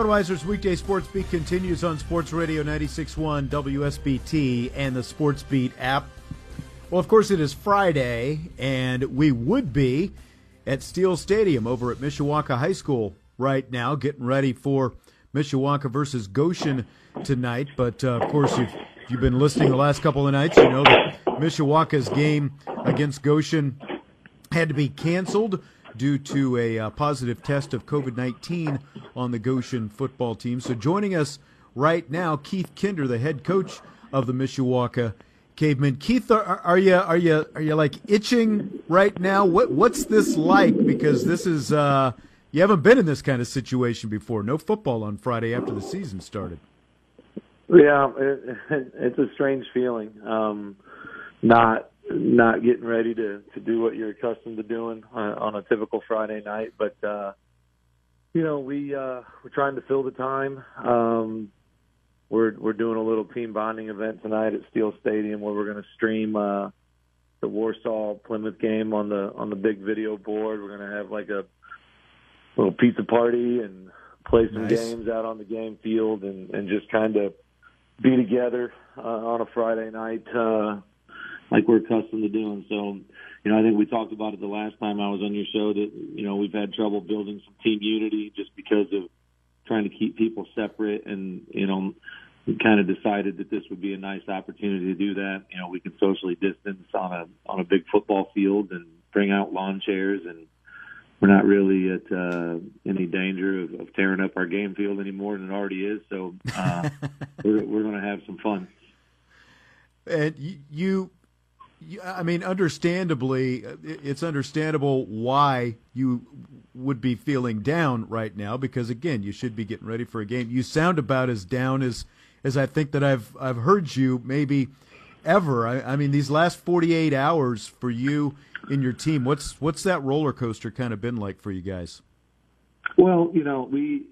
Budweiser's weekday sports beat continues on Sports Radio 96.1 WSBT and the Sports Beat app. Well, of course, it is Friday, and we would be at Steele Stadium over at Mishawaka High School right now, getting ready for Mishawaka versus Goshen tonight. But uh, of course, if you've been listening the last couple of nights, you know that Mishawaka's game against Goshen had to be canceled due to a uh, positive test of COVID 19 on the Goshen football team. So joining us right now, Keith Kinder, the head coach of the Mishawaka Cavemen. Keith, are, are you are you are you like itching right now? What what's this like? Because this is uh, you haven't been in this kind of situation before. No football on Friday after the season started. Yeah, it, it's a strange feeling. Um, not not getting ready to to do what you're accustomed to doing on, on a typical Friday night. But uh, you know, we uh, we're trying to fill the time. Um, we're we're doing a little team bonding event tonight at Steele Stadium where we're going to stream uh, the Warsaw Plymouth game on the on the big video board. We're going to have like a little pizza party and play some nice. games out on the game field and and just kind of be together uh, on a Friday night. Uh, like we're accustomed to doing. So, you know, I think we talked about it the last time I was on your show that, you know, we've had trouble building some team unity just because of trying to keep people separate and, you know, we kind of decided that this would be a nice opportunity to do that. You know, we can socially distance on a on a big football field and bring out lawn chairs and we're not really at uh, any danger of, of tearing up our game field any more than it already is. So uh, we're, we're going to have some fun. And you I mean, understandably, it's understandable why you would be feeling down right now because again, you should be getting ready for a game. You sound about as down as as I think that I've I've heard you maybe ever. I, I mean, these last 48 hours for you and your team, what's what's that roller coaster kind of been like for you guys? Well, you know, we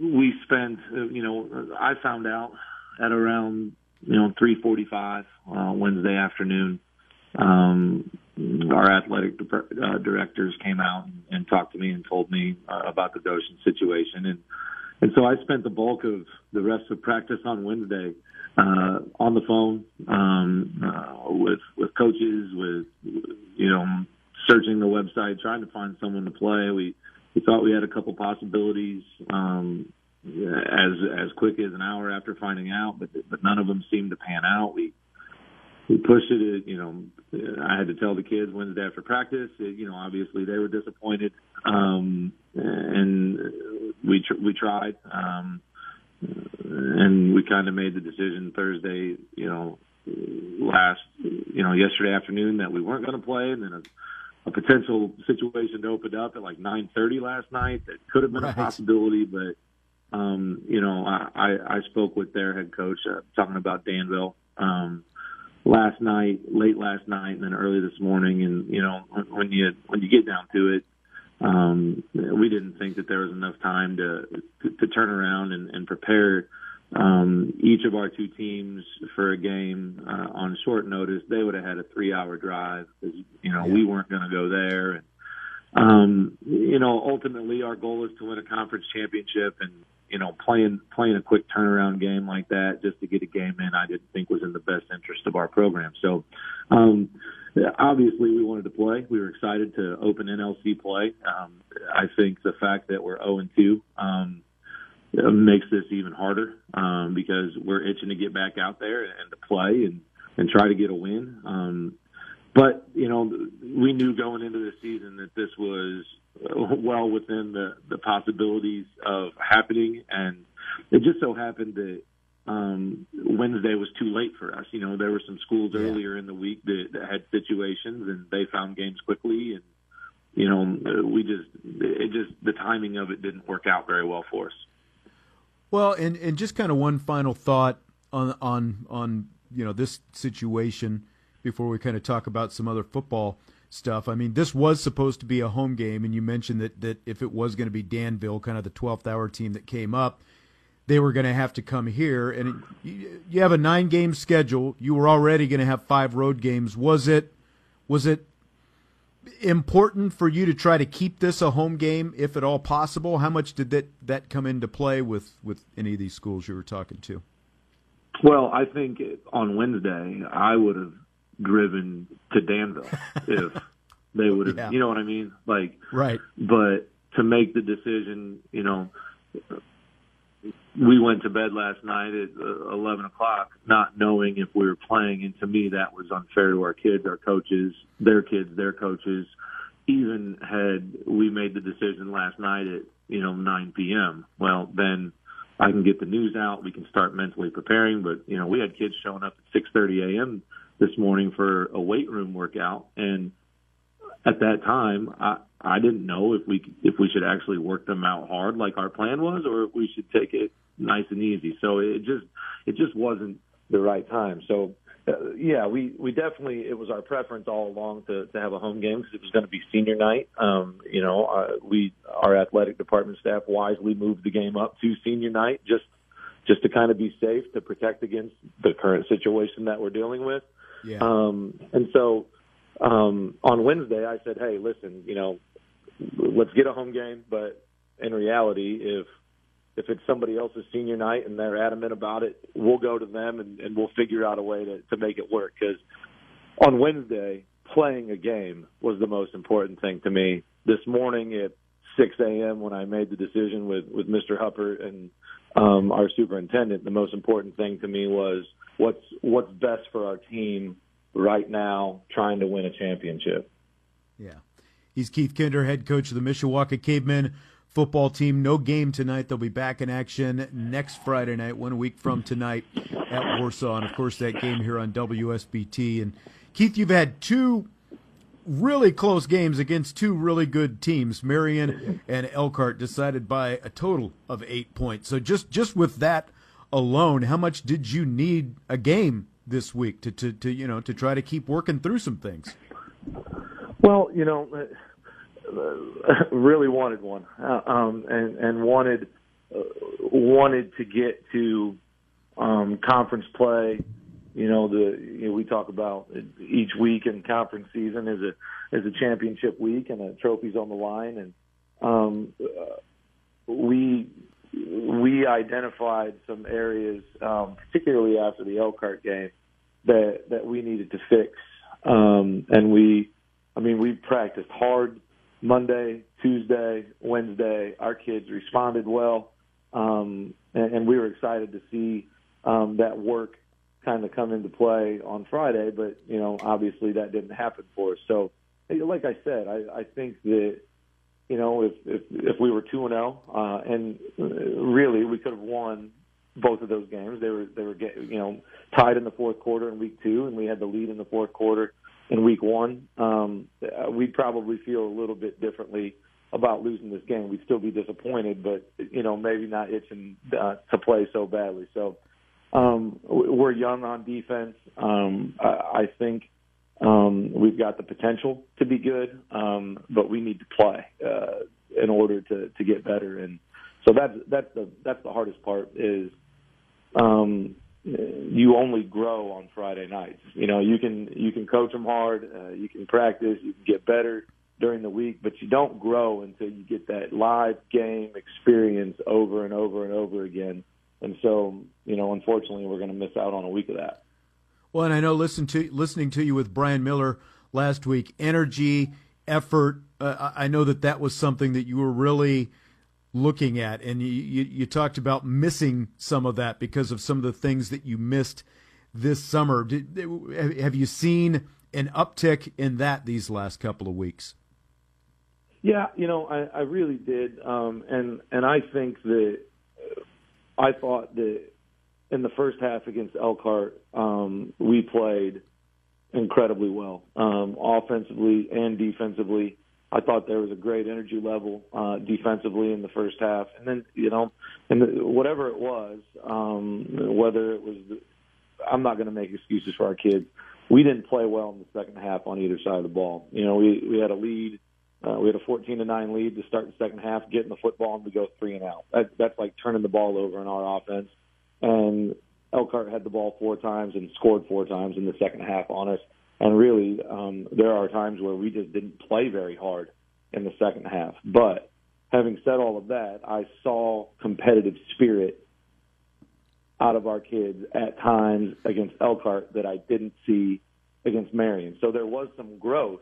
we spent, uh, you know, I found out at around you know 3:45 uh, Wednesday afternoon um, our athletic uh, directors came out and, and talked to me and told me uh, about the Goshen situation, and and so I spent the bulk of the rest of practice on Wednesday uh, on the phone um, uh, with with coaches, with you know searching the website, trying to find someone to play. We we thought we had a couple possibilities um, as as quick as an hour after finding out, but but none of them seemed to pan out. We we pushed it. You know, I had to tell the kids Wednesday after practice. It, you know, obviously they were disappointed, um, and we tr- we tried, um, and we kind of made the decision Thursday. You know, last you know yesterday afternoon that we weren't going to play, and then a, a potential situation opened up at like 9:30 last night that could have been right. a possibility, but. Um, you know, I, I, I spoke with their head coach uh, talking about Danville. Um, last night, late last night, and then early this morning. And you know, when you when you get down to it, um, we didn't think that there was enough time to to, to turn around and, and prepare um, each of our two teams for a game uh, on short notice. They would have had a three-hour drive because you know yeah. we weren't going to go there. And um, you know, ultimately, our goal is to win a conference championship, and you know, playing playing a quick turnaround game like that just to get a game in, I didn't think was in the best interest of our program. So, um, obviously, we wanted to play. We were excited to open NLC play. Um, I think the fact that we're 0 and 2 um, makes this even harder um, because we're itching to get back out there and to play and and try to get a win. Um, but you know, we knew going into the season that this was well within the the possibilities of happening, and it just so happened that um, Wednesday was too late for us. You know, there were some schools yeah. earlier in the week that, that had situations, and they found games quickly, and you know, we just it just the timing of it didn't work out very well for us. Well, and and just kind of one final thought on on on you know this situation before we kind of talk about some other football stuff. I mean, this was supposed to be a home game, and you mentioned that that if it was going to be Danville, kind of the 12th hour team that came up, they were going to have to come here. And it, you have a nine game schedule. You were already going to have five road games. Was it was it important for you to try to keep this a home game, if at all possible? How much did that that come into play with with any of these schools you were talking to? Well, I think on Wednesday I would have driven to Danville if they would have. Yeah. You know what I mean? Like right. But to make the decision, you know, we went to bed last night at uh, 11 o'clock not knowing if we were playing and to me that was unfair to our kids our coaches their kids their coaches even had we made the decision last night at you know 9 p.m. well then I can get the news out we can start mentally preparing but you know we had kids showing up at 6:30 a.m. this morning for a weight room workout and at that time I I didn't know if we if we should actually work them out hard like our plan was, or if we should take it nice and easy. So it just it just wasn't the right time. So uh, yeah, we we definitely it was our preference all along to to have a home game because it was going to be senior night. Um, you know, uh, we our athletic department staff wisely moved the game up to senior night just just to kind of be safe to protect against the current situation that we're dealing with. Yeah. Um, and so um, on Wednesday, I said, "Hey, listen, you know, let's get a home game. But in reality, if if it's somebody else's senior night and they're adamant about it, we'll go to them and, and we'll figure out a way to, to make it work. Because on Wednesday, playing a game was the most important thing to me. This morning at 6 a.m. when I made the decision with with Mr. Hupper and um, our superintendent, the most important thing to me was what's what's best for our team right now, trying to win a championship. Yeah. He's Keith Kinder, head coach of the Mishawaka Cavemen football team. No game tonight. They'll be back in action next Friday night, one week from tonight at Warsaw. And of course, that game here on WSBT. And Keith, you've had two really close games against two really good teams, Marion and Elkhart, decided by a total of eight points. So just just with that alone, how much did you need a game this week to, to, to you know to try to keep working through some things? Well, you know, uh, really wanted one, uh, um, and and wanted uh, wanted to get to um, conference play. You know, the you know, we talk about each week in conference season is a is a championship week and a trophies on the line, and um, uh, we we identified some areas, um, particularly after the Elkhart game, that that we needed to fix, um, and we I mean, we practiced hard Monday, Tuesday, Wednesday. Our kids responded well, um, and, and we were excited to see um, that work kind of come into play on Friday. But you know, obviously that didn't happen for us. So, like I said, I, I think that you know if if, if we were two and zero, oh, uh, and really we could have won both of those games. They were they were you know tied in the fourth quarter in week two, and we had the lead in the fourth quarter in week one, um, we'd probably feel a little bit differently about losing this game. We'd still be disappointed, but you know maybe not itching uh, to play so badly. So um, we're young on defense. Um, I, I think um, we've got the potential to be good, um, but we need to play uh, in order to to get better. And so that's that's the that's the hardest part is um, you only grow on Friday nights. You know, you can you can coach them hard, uh, you can practice, you can get better during the week, but you don't grow until you get that live game experience over and over and over again. And so, you know, unfortunately, we're going to miss out on a week of that. Well, and I know listen to listening to you with Brian Miller last week, energy, effort. Uh, I know that that was something that you were really looking at. And you, you, you, talked about missing some of that because of some of the things that you missed this summer. Did, have you seen an uptick in that these last couple of weeks? Yeah, you know, I, I really did, um, and and I think that I thought that in the first half against Elkhart, um, we played incredibly well, um, offensively and defensively. I thought there was a great energy level uh, defensively in the first half, and then you know, and the, whatever it was, um, whether it was, the, I'm not going to make excuses for our kids. We didn't play well in the second half on either side of the ball. You know, we we had a lead. Uh, we had a 14 to nine lead to start the second half, getting the football, and we go three and out. That, that's like turning the ball over in our offense. And Elkhart had the ball four times and scored four times in the second half on us. And really, um, there are times where we just didn't play very hard in the second half. But having said all of that, I saw competitive spirit out of our kids at times against Elkhart that I didn't see against Marion. So there was some growth.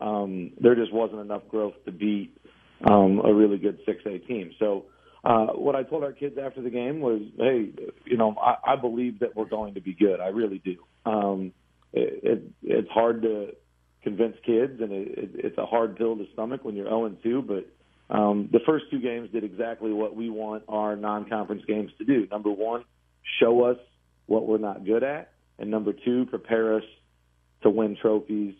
Um, there just wasn't enough growth to beat um, a really good 6A team. So uh, what I told our kids after the game was, hey, you know, I, I believe that we're going to be good. I really do. Um, it, it, it's hard to convince kids, and it, it, it's a hard pill to stomach when you're 0 and 2. But um, the first two games did exactly what we want our non-conference games to do. Number one, show us what we're not good at, and number two, prepare us to win trophies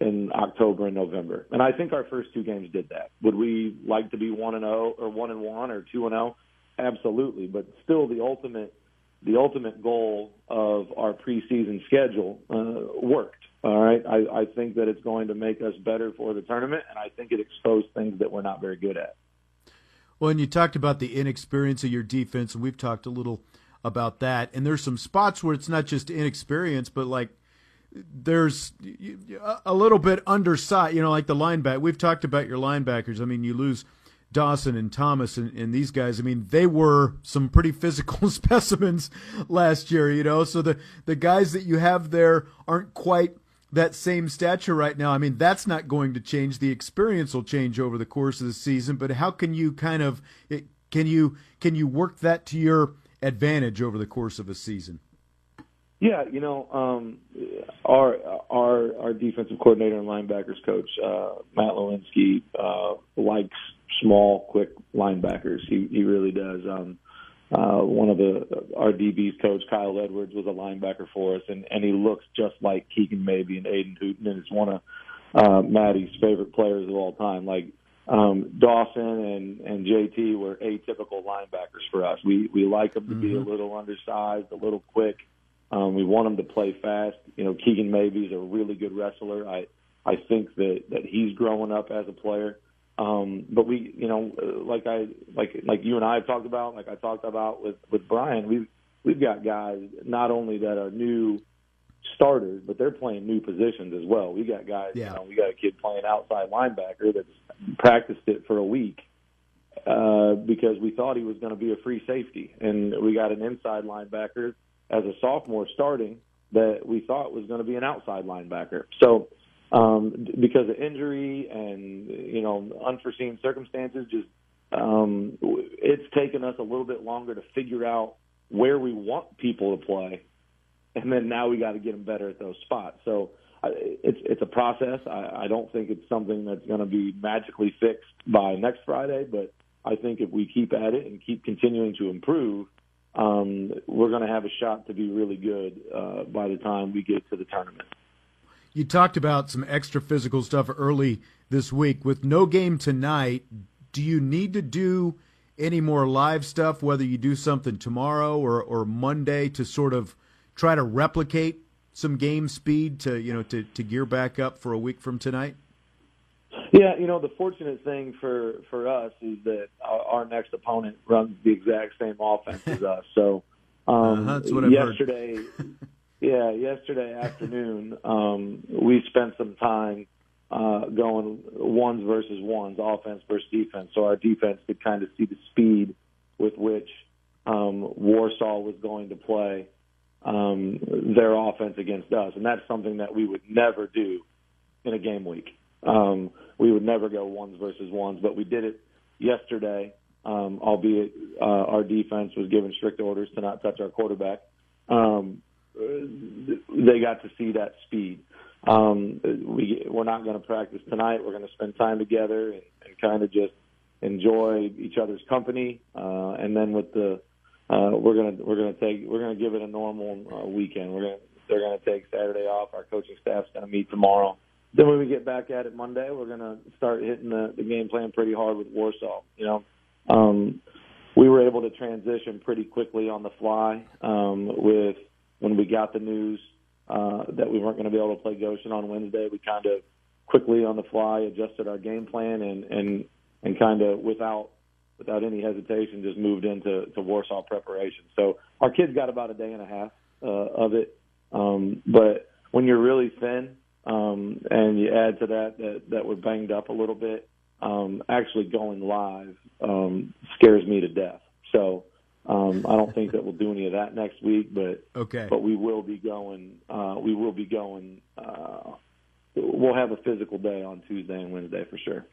in October and November. And I think our first two games did that. Would we like to be one and zero oh or one and one or two and zero? Absolutely, but still, the ultimate the ultimate goal of our preseason schedule uh, worked. All right, I, I think that it's going to make us better for the tournament, and I think it exposed things that we're not very good at. Well, and you talked about the inexperience of your defense, and we've talked a little about that. And there's some spots where it's not just inexperience, but like there's a little bit undersized. You know, like the linebacker. We've talked about your linebackers. I mean, you lose Dawson and Thomas and, and, these guys, I mean, they were some pretty physical specimens last year, you know. So the, the guys that you have there aren't quite that same stature right now. I mean, that's not going to change. The experience will change over the course of the season, but how can you kind of can you can you work that to your advantage over the course of a season? Yeah, you know, um, our our our defensive coordinator and linebackers coach uh, Matt Lewinsky uh, likes small, quick linebackers. He he really does. Um, uh, one of the our DB's coach Kyle Edwards was a linebacker for us, and and he looks just like Keegan Maybe and Aiden Hooten, and it's one of uh, Maddie's favorite players of all time. Like um, Dawson and and JT were atypical linebackers for us. We we like them to mm-hmm. be a mm-hmm. little undersized, a little quick. Um, we want them to play fast. You know, Keegan Maybe is a really good wrestler. I I think that that he's growing up as a player. Um, but we, you know, like I, like, like you and I have talked about, like I talked about with, with Brian, we've, we've got guys not only that are new starters, but they're playing new positions as well. We got guys, yeah. you know, we got a kid playing outside linebacker that's practiced it for a week, uh, because we thought he was going to be a free safety. And we got an inside linebacker as a sophomore starting that we thought was going to be an outside linebacker. So, um, because of injury and you know unforeseen circumstances. Just um, it's taken us a little bit longer to figure out where we want people to play, and then now we got to get them better at those spots. So it's it's a process. I, I don't think it's something that's going to be magically fixed by next Friday, but I think if we keep at it and keep continuing to improve, um, we're going to have a shot to be really good uh, by the time we get to the tournament. You talked about some extra physical stuff early this week. With no game tonight, do you need to do any more live stuff, whether you do something tomorrow or, or Monday to sort of try to replicate some game speed to you know to, to gear back up for a week from tonight? Yeah, you know the fortunate thing for for us is that our, our next opponent runs the exact same offense as us. So um, uh, that's what I've yesterday Yeah, yesterday afternoon, um, we spent some time uh, going ones versus ones, offense versus defense, so our defense could kind of see the speed with which um, Warsaw was going to play um, their offense against us, and that's something that we would never do in a game week. Um, we would never go ones versus ones, but we did it yesterday. Um, albeit uh, our defense was given strict orders to not touch our quarterback. Um, they got to see that speed. Um, we we're not going to practice tonight. We're going to spend time together and, and kind of just enjoy each other's company. Uh, and then with the uh, we're gonna we're gonna take we're gonna give it a normal uh, weekend. We're gonna they're gonna take Saturday off. Our coaching staff's gonna meet tomorrow, then when we get back at it Monday, we're going to start hitting the, the game plan pretty hard with Warsaw. You know, um, we were able to transition pretty quickly on the fly um, with when we got the news uh, that we weren't going to be able to play Goshen on Wednesday. We kind of quickly on the fly adjusted our game plan and and and kind of without without any hesitation just moved into to Warsaw preparation. So our kids got about a day and a half uh, of it, um, but when you're really thin um, and you add to that that that we're banged up a little bit, um, actually going live um, scares me to death. So. Um, I don't think that we'll do any of that next week, but okay. but we will be going. Uh, we will be going. Uh, we'll have a physical day on Tuesday and Wednesday for sure.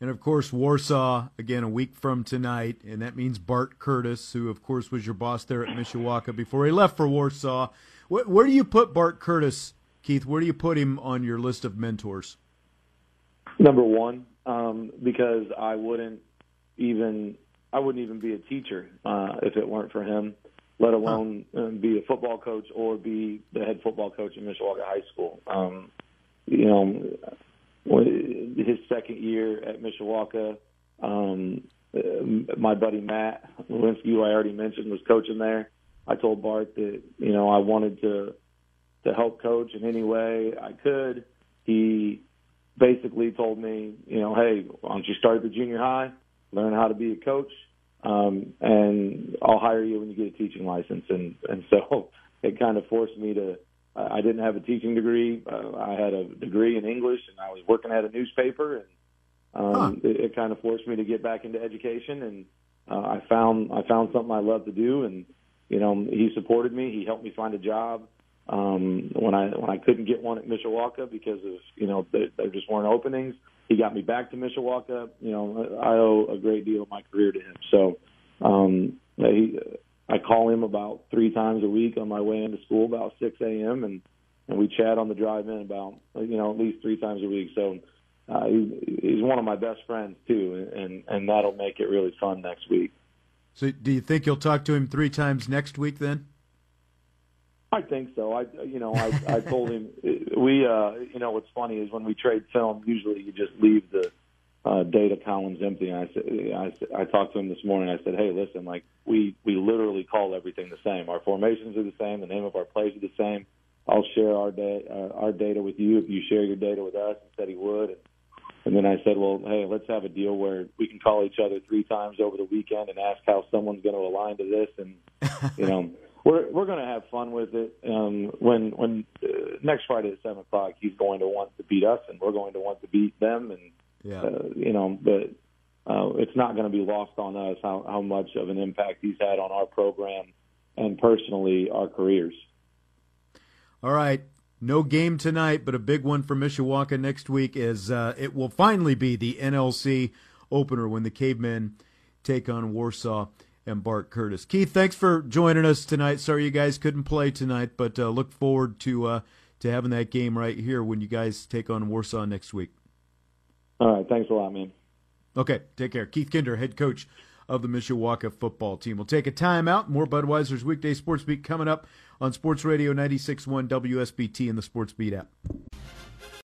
And of course, Warsaw again a week from tonight, and that means Bart Curtis, who of course was your boss there at Mishawaka before he left for Warsaw. Where, where do you put Bart Curtis, Keith? Where do you put him on your list of mentors? Number one, um, because I wouldn't even I wouldn't even be a teacher uh, if it weren't for him, let alone huh. Um, be a football coach or be the head football coach in Mishawaka High School. Um, you know, his second year at Mishawaka, um, my buddy Matt Lewinsky, who I already mentioned, was coaching there. I told Bart that you know I wanted to to help coach in any way I could. He basically told me, you know, hey, why don't you start at the junior high? learn how to be a coach, um, and I'll hire you when you get a teaching license. And and so it kind of forced me to. I didn't have a teaching degree. Uh, I had a degree in English, and I was working at a newspaper, and um, huh. it, it kind of forced me to get back into education. And uh, I found I found something I love to do, and you know he supported me. He helped me find a job um, when I when I couldn't get one at Mishawaka because of you know there, just weren't openings he got me back to Mishawaka. You know, I owe a great deal of my career to him. So, um, he, I call him about three times a week on my way into school, about 6 a.m. and and we chat on the drive in about you know at least three times a week. So uh, he, he's one of my best friends too, and and that'll make it really fun next week. So, do you think you'll talk to him three times next week then? I think so. I, you know, I, I told him we, uh, you know, what's funny is when we trade film, usually you just leave the uh, data columns empty. And I said, I, I talked to him this morning. I said, hey, listen, like we, we literally call everything the same. Our formations are the same. The name of our plays are the same. I'll share our da- uh, our data with you if you share your data with us. And said he would. And, and then I said, well, hey, let's have a deal where we can call each other three times over the weekend and ask how someone's going to align to this. And, you know, we're we're going to have fun with it. Um, when when uh, next Friday at seven o'clock, he's going to want to beat us, and we're going to want to beat them, and yeah. uh, you know, but uh, it's not going to be lost on us how how much of an impact he's had on our program and personally our careers. All right. No game tonight, but a big one for Mishawaka next week is uh, it will finally be the NLC opener when the Cavemen take on Warsaw and Bart Curtis. Keith, thanks for joining us tonight. Sorry you guys couldn't play tonight, but uh, look forward to uh, to having that game right here when you guys take on Warsaw next week. All right, thanks a lot, man. Okay, take care. Keith Kinder, head coach of the Mishawaka football team. We'll take a timeout. More Budweiser's weekday sports beat coming up on Sports Radio 96.1 WSBT and the Sports Beat app.